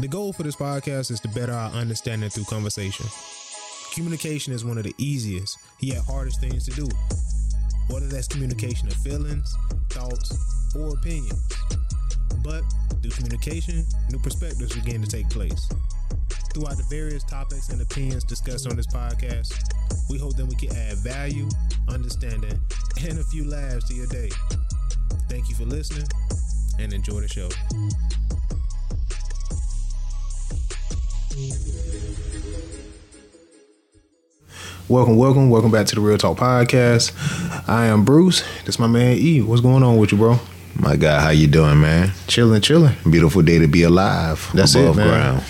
The goal for this podcast is to better our understanding through conversation. Communication is one of the easiest, yet hardest things to do. Whether that's communication of feelings, thoughts, or opinions. But through communication, new perspectives begin to take place. Throughout the various topics and opinions discussed on this podcast, we hope that we can add value, understanding, and a few laughs to your day. Thank you for listening and enjoy the show. Welcome, welcome, welcome back to the Real Talk Podcast. I am Bruce. This my man E. What's going on with you, bro? My guy, how you doing, man? Chilling, chilling. Beautiful day to be alive. That's above it, man. ground.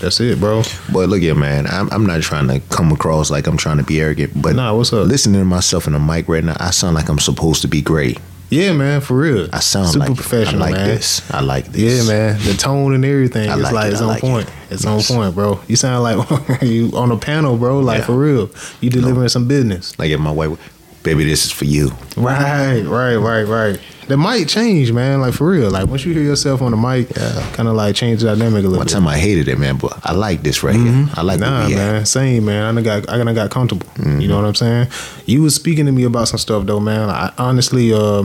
That's it, bro. But look here, man. I'm, I'm not trying to come across like I'm trying to be arrogant, but Nah, what's up? listening to myself in the mic right now, I sound like I'm supposed to be great. Yeah, man, for real. I sound super like professional, I like man. this. I like this. Yeah, man. The tone and everything. I it's like like it, it's I on like point. it. It's Yes. on point, bro. You sound like you on a panel, bro. Like Yeah. for real. You delivering some business. Like if my wife, baby, this is for you. Right, right, right, right. That might change, man. Like for real. Like once you hear yourself on the mic, Yeah. kind of like change the dynamic a little One bit. time I hated it, man, but I like this right here. I like Mm-hmm. Nah, we at. man, same man. I got I got comfortable. Mm-hmm. You know what I'm saying? You was speaking to me about some stuff though, man. I honestly, uh,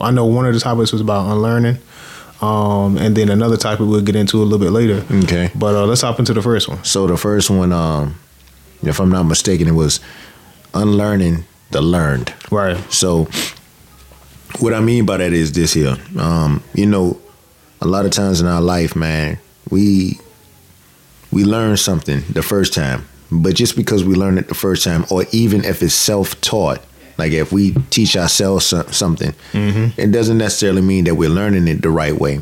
I know one of the topics was about unlearning, um, and then another topic we'll get into a little bit later. Okay. But uh, let's hop into the first one. So the first one, um, if I'm not mistaken, it was unlearning the learned. Right. So, what I mean by that is this here. Um, you know, a lot of times in our life, man, we we learn something the first time, but just because we learn it the first time, or even if it's self-taught, like if we teach ourselves so- something, it doesn't necessarily mean that we're learning it the right way.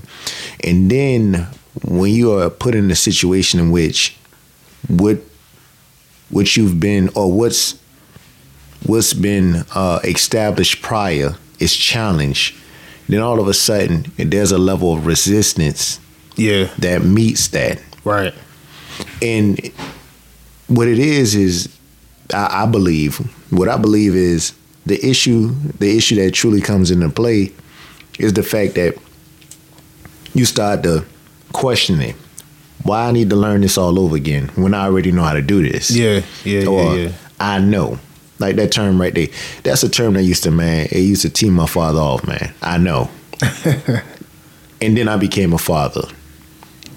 And then when you are put in a situation in which what what you've been or what's what's been uh, established prior is challenged, then all of a sudden there's a level of resistance Yeah. that meets that. Right. And what it is is, I, I believe, what I believe is the issue, the issue that truly comes into play is the fact that you start to question it. Why I need to learn this all over again when I already know how to do this? Yeah. Yeah. or Yeah. Yeah. I know. Like that term right there. That's a term that used to man, it used to tee my father off, man. I know. and then I became a father.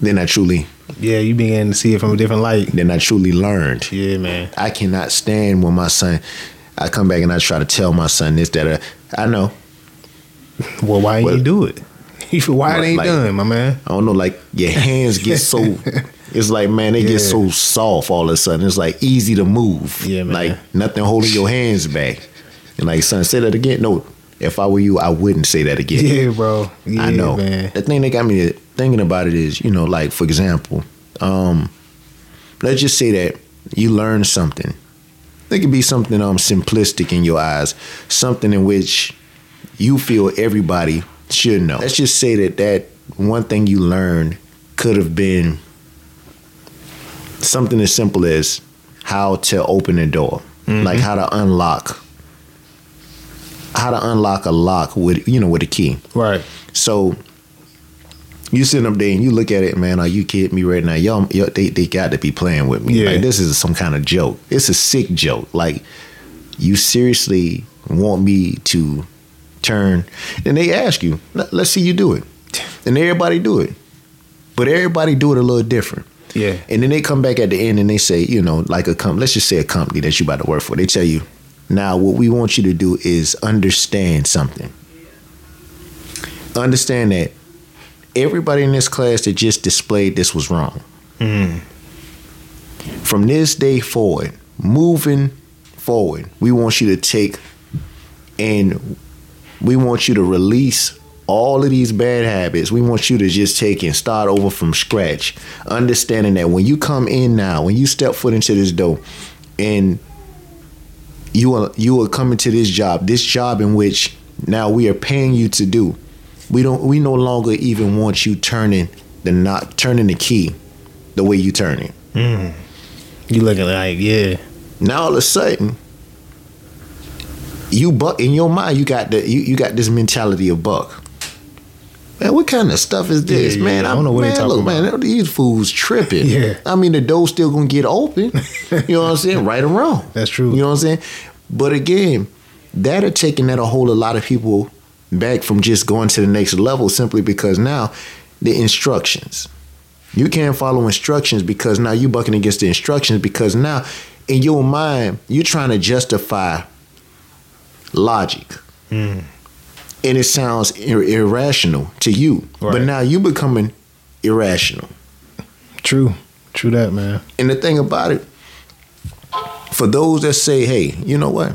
Then I truly Yeah. You began to see it from a different light. then I truly learned. Yeah, man. I cannot stand when my son I come back and I try to tell my son this, that uh, I know. Well, why ain't Well- you do it? why it ain't like- done, my man? I don't know, like your hands get so it's like man, they Yeah. get so soft all of a sudden. It's like easy to move. Yeah, man. Like nothing holding your hands back. And like son, say that again. No, if I were you, I wouldn't say that again. Yeah, bro. Yeah, I know. man. The thing that got me thinking about it is, you know, like for example, um, let's just say that you learn something. It could be something um simplistic in your eyes, something in which you feel everybody should know. Let's just say that that one thing you learned could have been something as simple as how to open a door, mm-hmm. like how to unlock, how to unlock a lock with you know with a key. Right. So you sitting up there and you look at it, man. Are you kidding me right now? Y'all, y'all they they got to be playing with me. Yeah. Like this is some kind of joke. It's a sick joke. Like you seriously want me to turn? And they ask you, let's see you do it, and everybody do it, but everybody do it a little different. Yeah. And then they come back at the end and they say, you know, like a company, let's just say a company that you about to work for. They tell you, now what we want you to do is understand something. Understand that everybody in this class that just displayed this was wrong. Hmm. From this day forward, moving forward, we want you to take and we want you to release all of these bad habits. We want you to just take and start over from scratch. Understanding that when you come in now, when you step foot into this door, and you are you are coming to this job, this job in which now we are paying you to do. We don't we no longer even want you turning the not turning the key the way you turn it. Mm. You looking like, yeah. Now all of a sudden, you buck in your mind, you got the you, you got this mentality of buck. Man, what kind of stuff is this, Yeah, yeah, man? I don't know what they man, talking look, man, these fools tripping. Yeah. I mean, the door's still gonna get open. you know what I'm saying? Right or wrong. That's true. You know what I'm saying? But again, that are taking that a whole a lot of people back from just going to the next level simply because now the instructions. You can't follow instructions because now you bucking against the instructions because now in your mind you're trying to justify logic. Mm. And it sounds ir- irrational to you. But now you becoming irrational. True. True that, man. And the thing about it, for those that say, "Hey, you know what?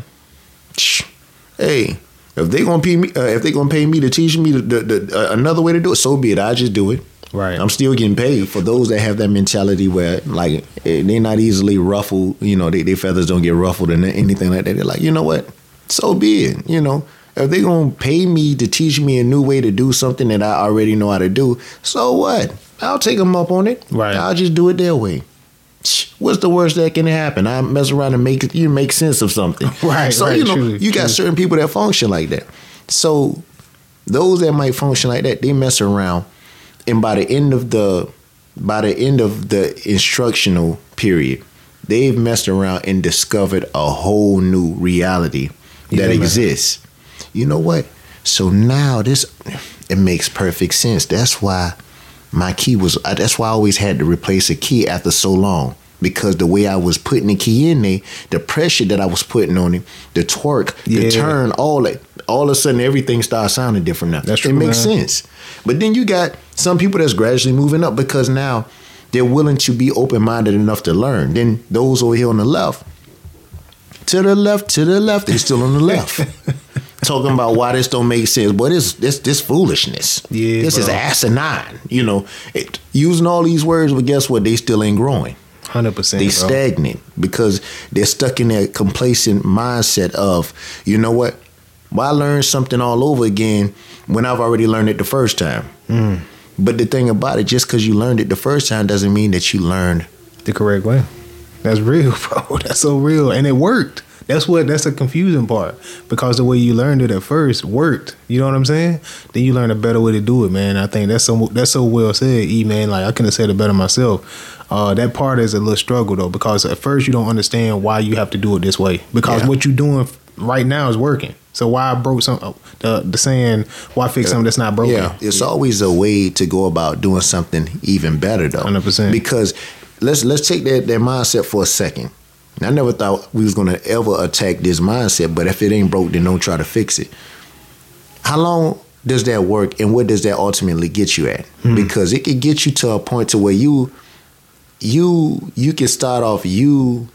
Hey, if they gonna pay me, uh, if they gonna pay me to teach me the, the, the, uh, another way to do it, so be it. I just do it. Right. I'm still getting paid. For those that have that mentality where like eh, they're not easily ruffled, you know, they, their feathers don't get ruffled and anything like that. They're like, you know what? So be it. You know, if they gonna pay me to teach me a new way to do something that I already know how to do, so what? I'll take them up on it. Right. I'll just do it their way. What's the worst that can happen? I mess around and make you make sense of something. Right, So right, you know, true, you got true. certain people that function like that. So those that might function like that, they mess around, and by the end of the by the end of the instructional period, they've messed around and discovered a whole new reality Yeah, that man. You know what? So now this it makes perfect sense. That's why my key was. uh, That's why I always had to replace a key after so long because the way I was putting the key in there, the pressure that I was putting on it, the torque, Yeah. the turn, all that. All of a sudden, everything starts sounding different now. That's right. It makes man. sense. But then you got some people that's gradually moving up because now they're willing to be open minded enough to learn. Then those over here on the left, to the left, to the left, they're still on the left. Talking about why this don't make sense, but it's this this foolishness. Yeah, this is asinine. You know, it, using all these words, but guess what? They still ain't growing. Hundred percent. They bro. stagnant because they're stuck in that complacent mindset of, you know what? Why learn something all over again when I've already learned it the first time? Mm. But the thing about it, just because you learned it the first time doesn't mean that you learned. the correct way. That's real, bro. That's so real, and it worked. That's what. That's the confusing part because the way you learned it at first worked. You know what I'm saying? Then you learn a better way to do it, man. I think that's so. That's so well said, E man. Like I couldn't have said it better myself. Uh, that part is a little struggle though because at first you don't understand why you have to do it this way because Yeah. what you're doing right now is working. So why I broke some oh, the the saying why fix something that's not broken? Yeah, it's always a way to go about doing something even better, though. 100%. Because let's let's take that that mindset for a second. I never thought we was gonna ever attack this mindset, but if it ain't broke, then don't try to fix it. How long does that work, and what does that ultimately get you at? Hmm. Because it could get you to a point to where you you you can start off you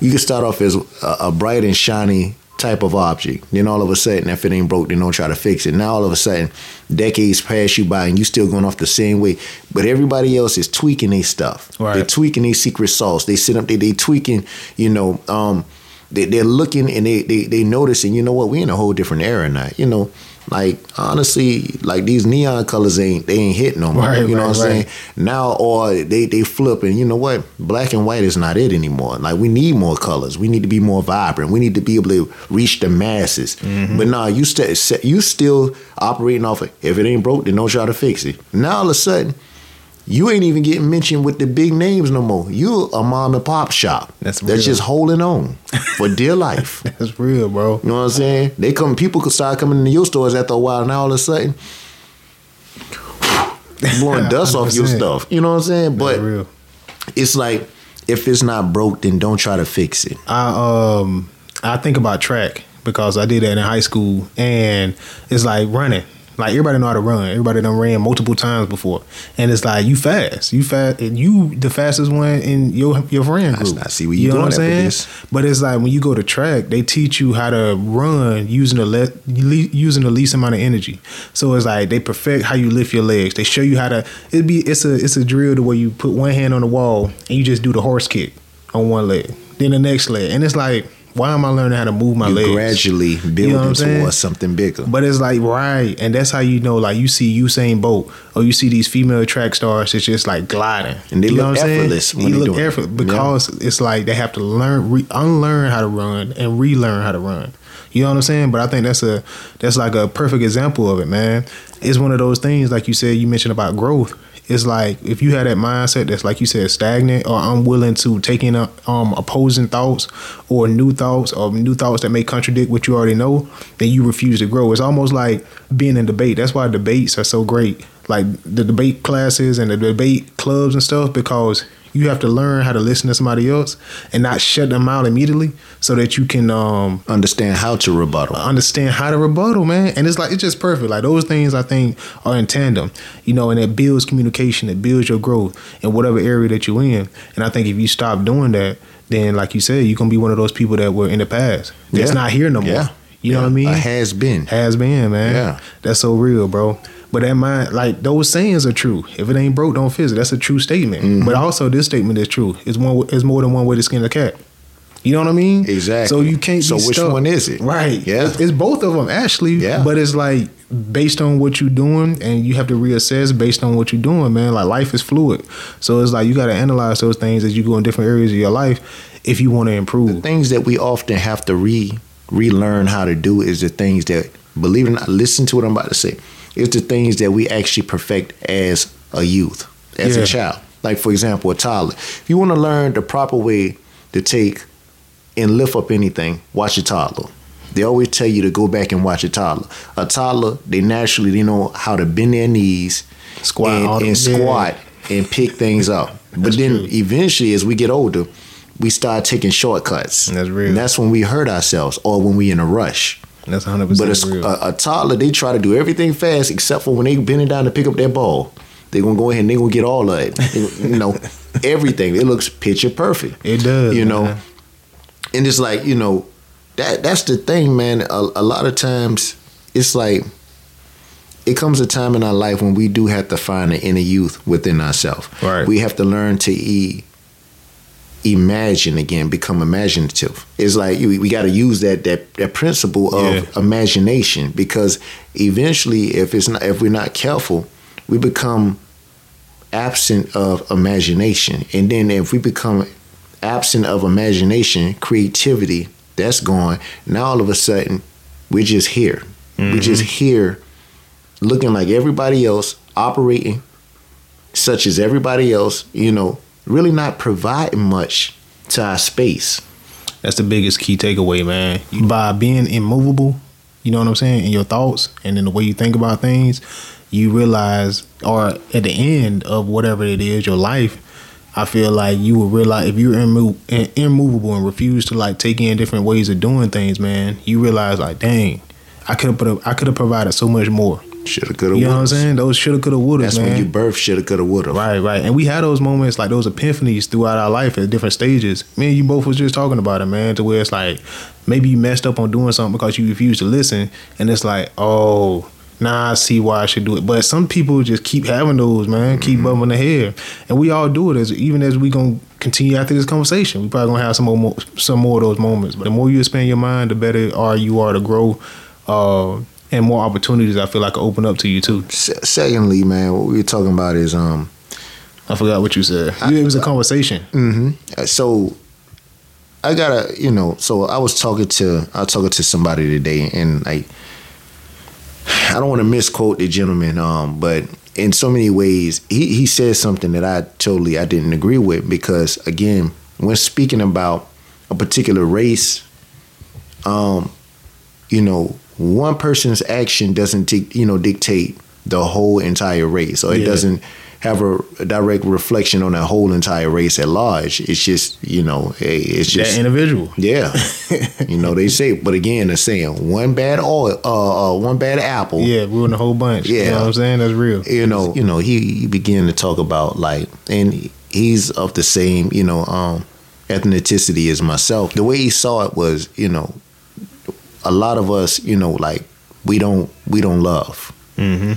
you can start off as a, a bright and shiny type of object. Then all of a sudden, if it ain't broke, then don't try to fix it. Now all of a sudden, decades pass you by and you still going off the same way. But everybody else is tweaking their stuff. Right. They're tweaking their secret sauce. They sit up there, they tweaking, you know, um, they, they're looking and they, they they noticing, you know what, we in a whole different era now. You know, like honestly, like these neon colors ain't they ain't hit no more. Right, you know right, what I'm saying? Now or they they flip and you know what? Black and white is not it anymore. Like we need more colors. We need to be more vibrant. We need to be able to reach the masses. Mm-hmm. But nah, you st- you still operating off of if it ain't broke, then don't try to fix it. Now all of a sudden, you ain't even getting mentioned with the big names no more. You a mom and pop shop That's that's just holding on for dear life. That's real, bro. You know what I'm saying? They come, people could start coming into your stores after a while. Now all of a sudden, blowing dust off your stuff. You know what I'm saying? But real. it's like if it's not broke, then don't try to fix it. I um I think about track because I did that in high school and it's like running. Like everybody know how to run. Everybody done ran multiple times before. And it's like you fast. You fast and you the fastest one in your your friend group. I see what you going at with this. But it's like when you go to track, they teach you how to run using the le- using the least amount of energy. So it's like they perfect how you lift your legs. They show you how to. It be it's a it's a drill to where you put one hand on the wall and you just do the horse kick on one leg, then the next leg, and it's like why am I learning how to move my You legs? gradually building know what I'm saying? towards something bigger. But it's like right, and that's how you know. Like you see Usain Bolt, or you see these female track stars. It's just like gliding, And they you know look what I'm saying? effortless when you they look doing it. effortless because it's like they have to learn, re- unlearn how to run, and relearn how to run. You know what I'm saying? But I think that's a that's like a perfect example of it, man. It's one of those things, like you said, you mentioned about growth. It's like if you had that mindset that's like you said, stagnant or unwilling to take in um, opposing thoughts or new thoughts or new thoughts that may contradict what you already know, then you refuse to grow. It's almost like being in debate. That's why debates are so great. Like the debate classes and the debate clubs and stuff, because you have to learn how to listen to somebody else and not shut them out immediately so that you can um, understand how to rebuttal. Understand how to rebuttal, man. And it's like it's just perfect. Like those things I think are in tandem, you know, and it builds communication, it builds your growth in whatever area that you're in. And I think if you stop doing that, then like you said, you're gonna be one of those people that were in the past. That's yeah. not here no more. Yeah. You know what I mean? A has been. Has been, man. Yeah. That's so real, bro. But that mind, like those sayings are true. If it ain't broke, don't fix it. That's a true statement. Mm-hmm. But also, this statement is true. It's one. It's more than one way to skin a cat. You know what I mean? Exactly. So you can't. So which stuck. one is it? Right. Yeah. It's, it's, both of them actually. Yeah. But it's like based on what you're doing, and you have to reassess based on what you're doing, man. Like life is fluid, so it's like you got to analyze those things as you go in different areas of your life if you want to improve. The things that we often have to re relearn how to do is the things that believe it or not. Listen to what I'm about to say it's the things that we actually perfect as a youth, as yeah. a child. Like for example, a toddler. If you want to learn the proper way to take and lift up anything, watch a toddler. They always tell you to go back and watch a toddler. A toddler, they naturally they know how to bend their knees, squat, and, and squat, and pick things up. but then true. eventually, as we get older, we start taking shortcuts. That's real. And that's when we hurt ourselves, or when we in a rush. That's 100 percent But a, a, toddler, they try to do everything fast except for when they bending down to pick up that ball. They're gonna go ahead and they're gonna get all of it. you know, everything. It looks picture perfect. It does. You know, man. and it's like you know that that's the thing, man. A, a lot of times, it's like it comes a time in our life when we do have to find the inner youth within ourselves. Right. We have to learn to eat imagine again, become imaginative. It's like we, we got to use that that that principle of yeah. imagination because eventually, if it's not if we're not careful, we become absent of imagination, and then if we become absent of imagination, creativity, that's gone. Now all of a sudden, we're just here. Mm-hmm. We're just here, looking like everybody else, operating such as everybody else. You know, really not providing much to our space. That's the biggest key takeaway, man. By being immovable, you know what I'm saying, in your thoughts and in the way you think about things, you realize, or at the end of whatever it is, your life, I feel like you will realize if you're immovable and refuse to like take in different ways of doing things, man, you realize like, dang, I could have put, a, I could have provided so much more. Shoulda, coulda, You know what I'm saying? Those shoulda, coulda, woulda. That's man. when you birth shoulda, coulda, woulda. Right, right. And we had those moments, like those epiphanies throughout our life at different stages. Me and you both was just talking about it, man, to where it's like maybe you messed up on doing something because you refused to listen. And it's like, oh, now I see why I should do it. But some people just keep having those, man, keep mm-hmm. bumping the head. And we all do it as even as we gonna continue after this conversation. We probably gonna have some more some more of those moments. But the more you expand your mind, the better are you are to grow. Uh, and more opportunities I feel like open up to you too. Secondly, man, what we are talking about is um, I forgot what you said. I, it was a conversation. Mm-hmm. So I gotta, you know, so I was talking to I was talking to somebody today, and like I don't want to misquote the gentleman, um, but in so many ways, he he said something that I totally I didn't agree with because again, when speaking about a particular race, um, you know, one person's action doesn't you know dictate the whole entire race, or it yeah. doesn't have a, a, direct reflection on the whole entire race at large. It's just you know, it's just that individual. Yeah, you know they say, but again, they're saying one bad oil, uh, uh, one bad apple, yeah, ruin the whole bunch. Yeah, you know what I'm saying that's real. You know, you know, he, he began to talk about like, and he's of the same, you know, um, ethnicity as myself. The way he saw it was, you know, a lot of us, you know, like we don't we don't love. Mm-hmm.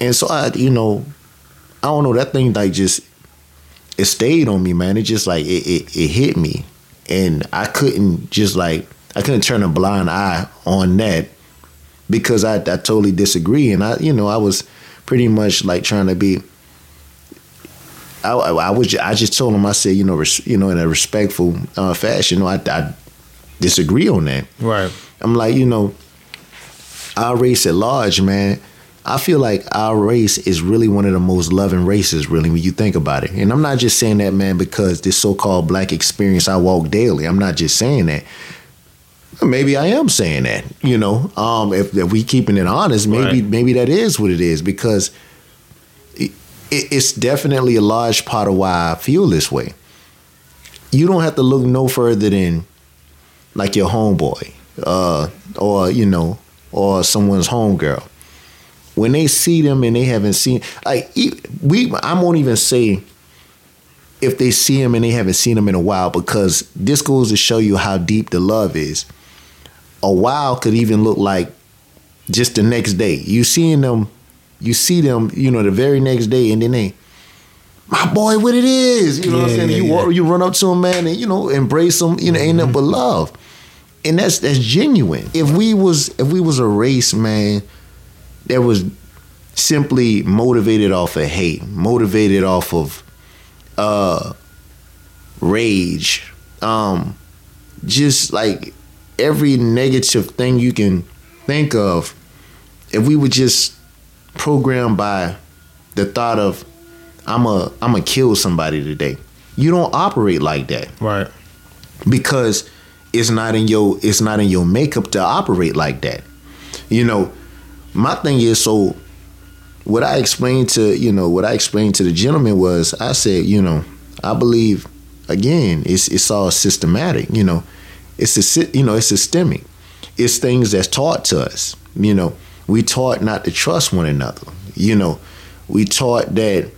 And so I, you know, I don't know that thing like just it stayed on me, man. It just like it, it, it hit me, and I couldn't just like I couldn't turn a blind eye on that because I I totally disagree, and I you know I was pretty much like trying to be. I, I, was I just told him I said you know res, you know in a respectful uh, fashion you know I, I disagree on that. Right. I'm like, you know, our race at large, man. I feel like our race is really one of the most loving races, really, when you think about it. And I'm not just saying that, man, because this so-called black experience I walk daily. I'm not just saying that. Maybe I am saying that, you know. Um, if, if we keeping it honest, maybe Right. maybe that is what it is because it, it's definitely a large part of why I feel this way. You don't have to look no further than like your homeboy, uh, or you know, or someone's homegirl. When they see them and they haven't seen, like we, I won't even say if they see them and they haven't seen them in a while because this goes to show you how deep the love is. A while could even look like just the next day. You seeing them, you see them, you know, the very next day, and then they, my boy, what it is, you know what I'm saying? yeah, you yeah. walk, you run up to him, man, and you know, embrace him. You know, ain't nothing but love, and that's that's genuine. If we was if we was a race, man, that was simply motivated off of hate, motivated off of uh rage, um, just like every negative thing you can think of, if we were just programmed by the thought of I'm a I'm gonna kill somebody today. You don't operate like that Right. because it's not in your it's not in your makeup to operate like that. You know, my thing is so what I explained to, you know, what I explained to the gentleman was I said, you know, I believe again, it's it's all systematic, you know. It's a you know, it's systemic. It's things that's taught to us. You know, we taught not to trust one another. You know, we taught that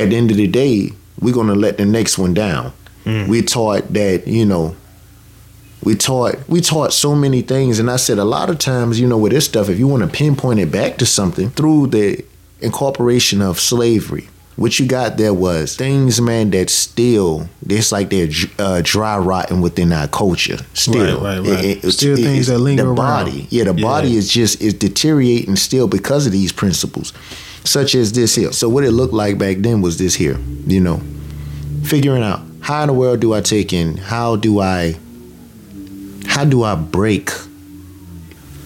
at the end of the day, we're gonna let the next one down. We taught that, you know, we taught we taught so many things and I said a lot of times, you know, with this stuff, if you want to pinpoint it back to something through the incorporation of slavery, what you got there was things, man, that still it's like they're uh, dry rotting within our culture. Still, Right, right, right. Still things that linger The around. body, yeah, the Yeah. body is just is deteriorating still because of these principles, such as this here. So what it looked like back then was this here, you know, figuring out how in the world do I take in, how do I, how do I break,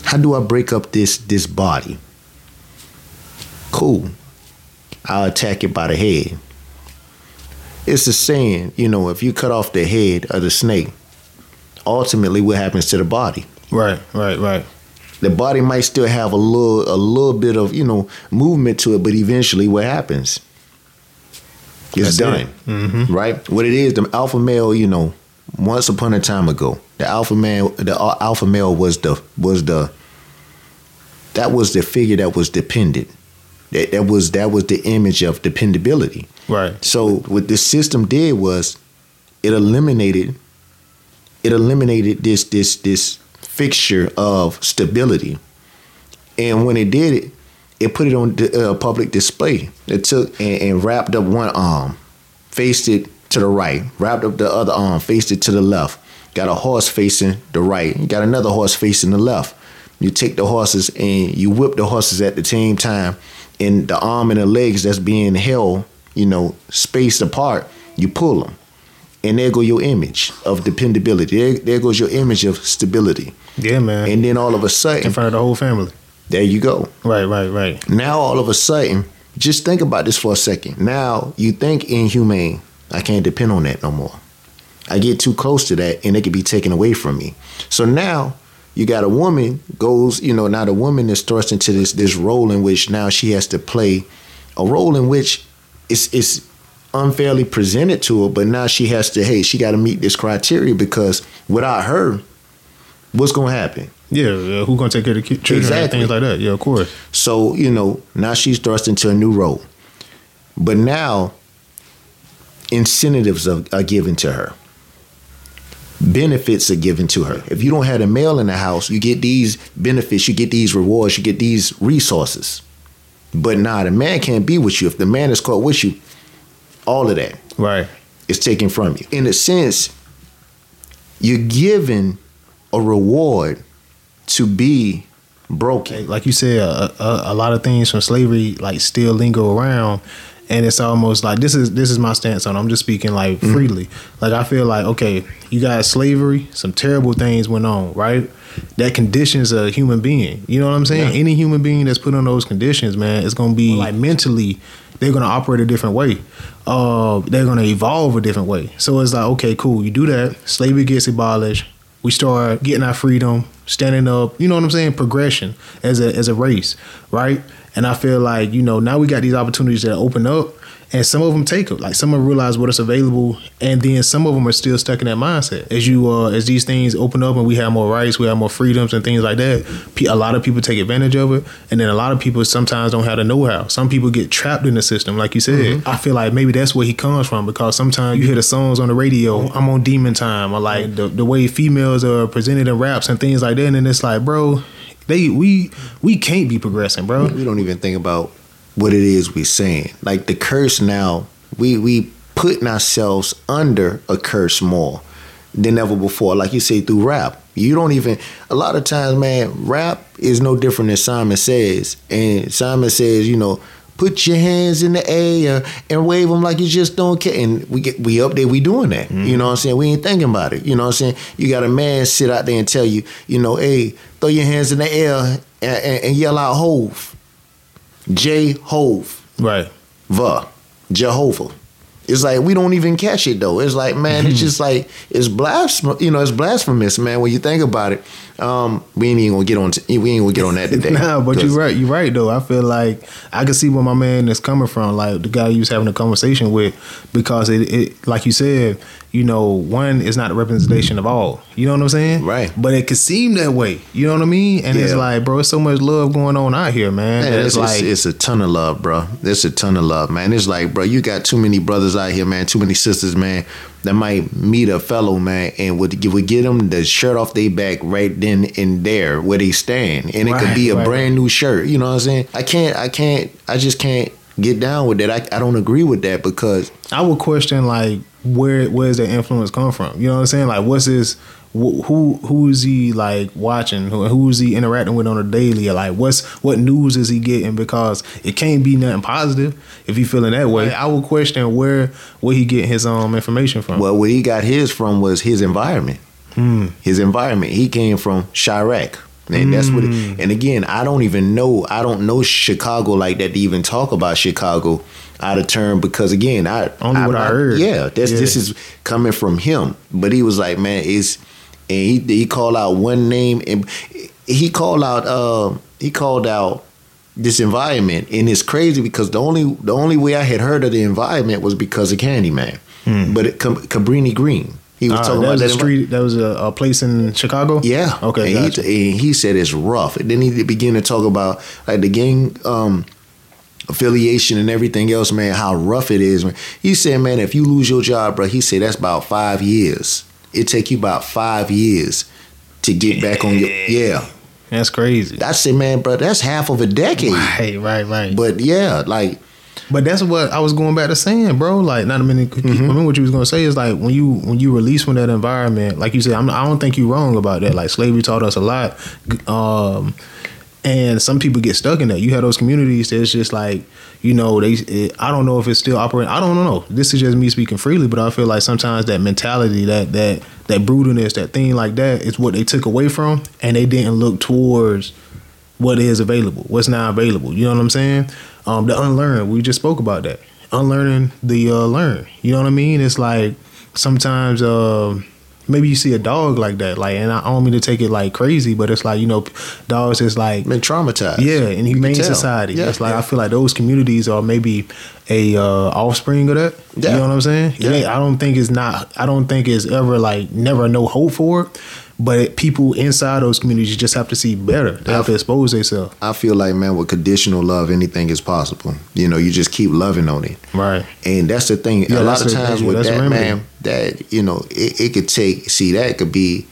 how do I break up this this body? Cool. I'll attack it by the head. It's a saying, you know, if you cut off the head of the snake, ultimately what happens to the body? Right. Right. Right. The body might still have a little a little bit of you know movement to it but eventually what happens it's That's done it. Mhm. right what it is the alpha male you know once upon a time ago the alpha male the alpha male was the was the that was the figure that was dependent that, that was that was the image of dependability Right. so what this system did was it eliminated it eliminated this this this fixture of stability. And when it did it, it put it on the, uh, public display. It took and, and wrapped up one arm, faced it to the right, wrapped up the other arm, faced it to the left. Got a horse facing the right, got another horse facing the left. You take the horses and you whip the horses at the same time, and the arm and the legs that's being held, you know, spaced apart, you pull them. And there go your image of dependability. There, there goes your image of stability. Yeah, man. And then all of a sudden, in front of the whole family. there you go. Right. Right. Right. Now all of a sudden, just think about this for a second. Now you think inhumane. I can't depend on that no more. I get too close to that and it could be taken away from me. So now you got a woman goes, you know, now the woman is thrust into this this role in which now she has to play a role in which it's it's unfairly presented to her, but now she has to, hey, she got to meet this criteria because without her, what's gonna happen? Yeah. yeah. Who gonna take care of the children Exactly. and things like that? Yeah. Of course. So, you know, now she's thrust into a new role. But now incentives are, are given to her. Benefits are given to her. If you don't have a male in the house, you get these benefits, you get these rewards, you get these resources. But now the man can't be with you. If the man is caught with you, all of that Right. is taken from you. In a sense, you're given a reward to be broken. like you said, a, a, a lot of things from slavery like still linger around, and it's almost like this is this is my stance on. it. I'm just speaking like Mm-hmm. freely. Like I feel like okay, you got slavery, some terrible things went on, right? That conditions a human being. You know what I'm saying? Yeah. Any human being that's put on those conditions, man, it's gonna be like mentally, they're gonna operate a different way. Uh, they're gonna evolve a different way. So it's like okay, cool. You do that, slavery gets abolished. We start getting our freedom, standing up. You know what I'm saying? Progression as a as a race, right? And I feel like you know now we got these opportunities that open up, and some of them take it. Like some of them realize what is available, and then some of them are still stuck in that mindset. As you uh, as these things open up and we have more rights, we have more freedoms and things like that. A lot of people take advantage of it, and then a lot of people sometimes don't have the know how. Some people get trapped in the system, like you said. I feel like maybe that's where he comes from because sometimes you hear the songs on the radio. I'm on Demon Time, or like the the way females are presented in raps and things like that, and it's like, bro. They we we can't be progressing, bro. we don't even think about what it is we're saying. Like the curse now, we we putting ourselves under a curse more than ever before. Like you say through rap, you don't even. A lot of times, man, rap is no different than Simon says, and Simon says, you know. Put your hands in the air and wave them like you just don't care. And we get we up there, we doing that. Mm-hmm. You know what I'm saying? We ain't thinking about it. You know what I'm saying? You got a man sit out there and tell you, you know, hey, throw your hands in the air and, and, and yell out Hove. Jehovah, Right. Vah. Jehovah. It's like we don't even catch it though. It's like man, it's just like it's blasphemous. You know, it's blasphemous, man. When you think about it, um, we ain't even gonna get on. T- we ain't gonna get on that today. Nah, but you're right. You're right though. I feel like I can see where my man is coming from. Like the guy you was having a conversation with, because it, it like you said, you know, one is not a representation of all. You know what I'm saying? Right. But it could seem that way. You know what I mean? And it's like, bro, it's so much love going on out here, man. Man, it's, it's like, it's, it's a ton of love, bro. It's a ton of love, man. It's like, bro, you got too many brothers out here, man. Too many sisters, man, that might meet a fellow, man, and would would get them the shirt off their back right then and there where they stand, and it could be a right. brand new shirt. You know what I'm saying? I can't, I can't, I just can't get down with that. I, I don't agree with that because I would question like where where's that influence come from? You know what I'm saying? Like what's his wh- who who is he like watching? Who, who is he interacting with on a daily? Like what's what news is he getting? Because it can't be nothing positive if he feeling that way. I would question where where he getting his um information from. well, where he got his from was his environment. Hmm. His environment. He came from Chiraq. And that's what. Hmm. It, and again, I don't even know. I don't know Chicago like that to even talk about Chicago out of turn because again, I Only what I heard. Yeah, this Yeah. this is coming from him. But he was like, man, it's and he he called out one name and he called out uh he called out this environment and it's crazy because the only the only way I had heard of the environment was because of Candyman. But it, Cab- Cabrini Green. He was Hmm. Ah, talking that about was that street. That was a, a place in Chicago. yeah. Okay. And, Gotcha. he, and he said it's rough. And then he began to talk about like the gang um, affiliation and everything else, man, how rough it is, man. He said, man, if you lose your job, bro, he said that's about five years. It take you about five years to get back on your yeah. That's crazy. I said, man, bro, that's half of a decade. Right, right, right. But yeah, like But that's what I was going back to saying, bro. Like, not a minute. Mm-hmm. I remember what you was gonna say is like when you when you release from that environment, like you said, I'm, I don't think you're wrong about that. Like slavery taught us a lot, um, and some people get stuck in that. You have those communities that's just like, you know, they. It, I don't know if it's still operating. I don't know. This is just me speaking freely, but I feel like sometimes that mentality, that that that brutalness, that thing like that, is what they took away from, and they didn't look towards what is available, what's now available. You know what I'm saying? Um, the unlearn. We just spoke about that. Unlearning the uh, learn. You know what I mean? It's like sometimes uh, maybe you see a dog like that, like, and I don't mean to take it like crazy, but it's like you know, dogs is like been traumatized. yeah, in humane society. Yeah, it's like yeah. I feel like those communities are maybe a uh, offspring of that. Yeah. You know what I'm saying? Yeah. I don't think it's not. I don't think it's ever like never no hope for it. But people inside those communities just have to see better. They have to expose themselves. I feel like man, with conditional love, anything is possible. You know, you just keep loving on it. Right. And that's the thing. Yeah, a lot of times yeah, with that remedy. man, that you know, it, it could take. See, that could be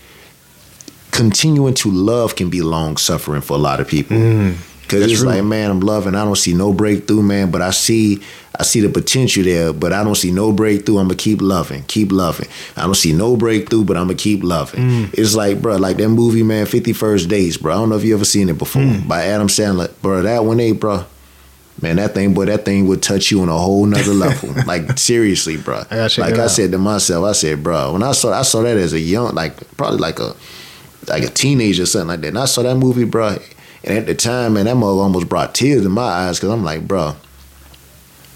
continuing to love can be long suffering for a lot of people. Mm. Cause that's it's true. like, man, I'm loving. I don't see no breakthrough, man. But I see, I see the potential there. But I don't see no breakthrough. I'm gonna keep loving, keep loving. I don't see no breakthrough, but I'm gonna keep loving. Mm. It's like, bro, like that movie, man, Fifty First Dates, bro. I don't know if you ever seen it before Mm. by Adam Sandler, bro. That one, they, bro. Man, that thing, boy, that thing would touch you on a whole nother level. like seriously, bro. I like I out. said to myself, I said, bro, when I saw I saw that as a young, like probably like a like a teenager or something like that. And I saw that movie, bro. And at the time, man, that mother almost brought tears in my eyes because I'm like, bro,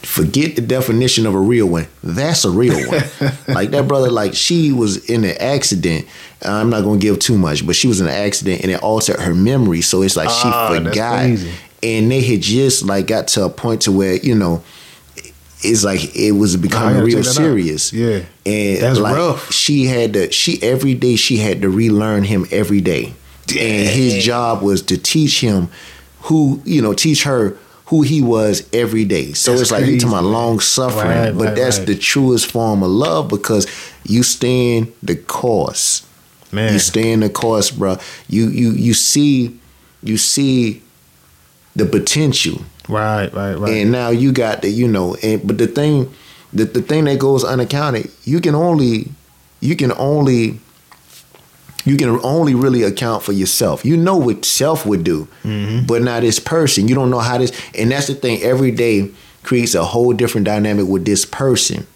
forget the definition of a real one. That's a real one. like that brother, like she was in an accident. I'm not gonna give too much, but she was in an accident and it altered her memory. So it's like she Ah, forgot. And they had just like got to a point to where, you know, it's like it was becoming real out. serious. Yeah. And That's like rough. she had to she every day she had to relearn him every day. And his job was to teach him who, you know, teach her who he was every day. So That's it's like you talking about long suffering, Right, but right, that's right. the truest form of love because you stand the course. Man. You stand the course, bro. You you you see you see the potential. Right, right, right. And now you got the, you know, and but the thing, the, the thing that goes unaccounted, you can only, you can only, you can only really account for yourself. You know what self would do, mm-hmm. but not this person. You don't know how this, and that's the thing. Every day creates a whole different dynamic with this person.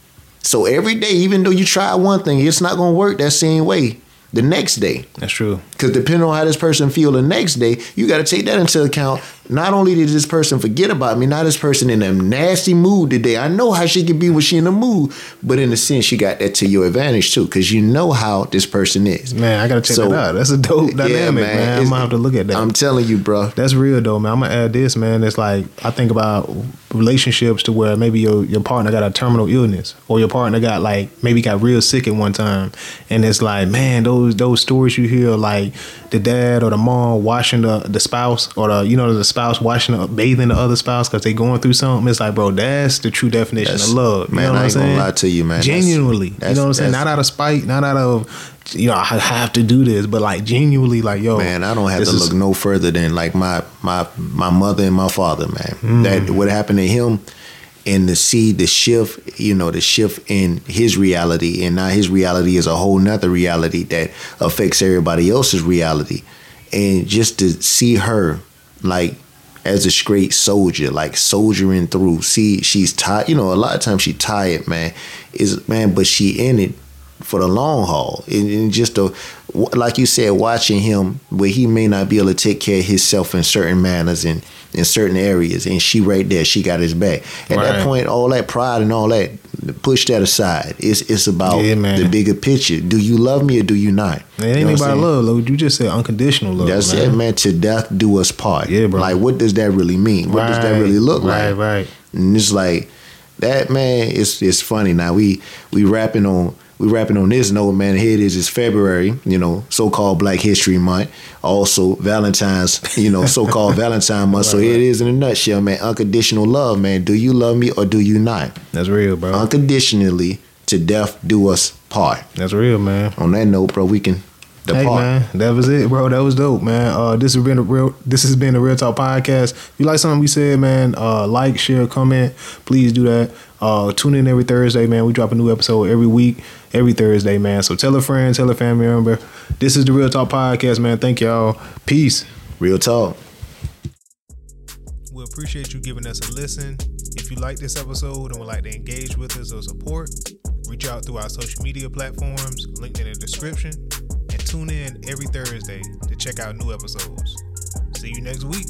So every day, even though you try one thing, it's not gonna work that same way the next day. That's true. Because depending on how this person feel the next day, you got to take that into account. Not only did this person forget about me, now this person in a nasty mood today. I know how she can be when she in a mood, but in a sense, you got that to your advantage too, because you know how this person is. Man, I gotta check So- that out. That's a dope Yeah, dynamic, man. I'm gonna have to look at that. I'm telling you, bro. That's real though, man. I'm gonna add this, man. It's like I think about relationships to where maybe your your partner got a terminal illness, or your partner got like maybe got real sick at one time, and it's like, man, those those stories you hear, like the dad or the mom washing the the spouse, or the you know the spouse washing the, bathing the other spouse because they going through something. It's like, bro, that's the true definition That's- of love. man, you know I ain't gonna lie to you, man. That's- Genuinely, you know what I'm saying? Not out of spite, not out of you know I have to do this, but like genuinely, like yo, Man, I don't have to is- look no further than like my my my mother and my father, man. Mm. That what happened to him and to see the shift, you know, the shift in his reality and now his reality is a whole nother reality that affects everybody else's reality. And just to see her like as a straight soldier, like soldiering through. See, she's tired. You know, a lot of times she tired, man. Is man, but she in it for the long haul. And, and just a, like you said, watching him where he may not be able to take care of himself in certain manners and in certain areas, and she right there, she got his back. At Right. that point, all that pride and all that, push that aside. It's it's about Yeah, the bigger picture. Do you love me or do you not? It ain't You know about love. You just said unconditional love. That's man. it, man. To death do us part. Yeah, bro. Like, what does that really mean? What does that really look right, like? Right, And it's like that, man. It's it's funny now. We we rapping on we rapping on this note, man. Here it is. It's February, you know, so called Black History Month. Also Valentine's, you know, so called Valentine Month. so Right, here right. it is in a nutshell, man. Unconditional love, man. Do you love me or do you not? That's real, bro. Unconditionally, to death do us part. That's real, man. On that note, bro, we can depart. Hey man, that was it, bro. That was dope, man. Uh, this has been a real. This has been a real talk podcast. If you like something we said, man, uh, like, share, comment. Please do that. Uh, tune in every Thursday, man. We drop a new episode every week, every Thursday, man. So tell a friend, tell a family member. This is the Real Talk podcast, man. Thank y'all. Peace. Real talk. We appreciate you giving us a listen. If you like this episode and would like to engage with us or support, reach out through our social media platforms linked in the description and tune in every Thursday to check out new episodes. See you next week.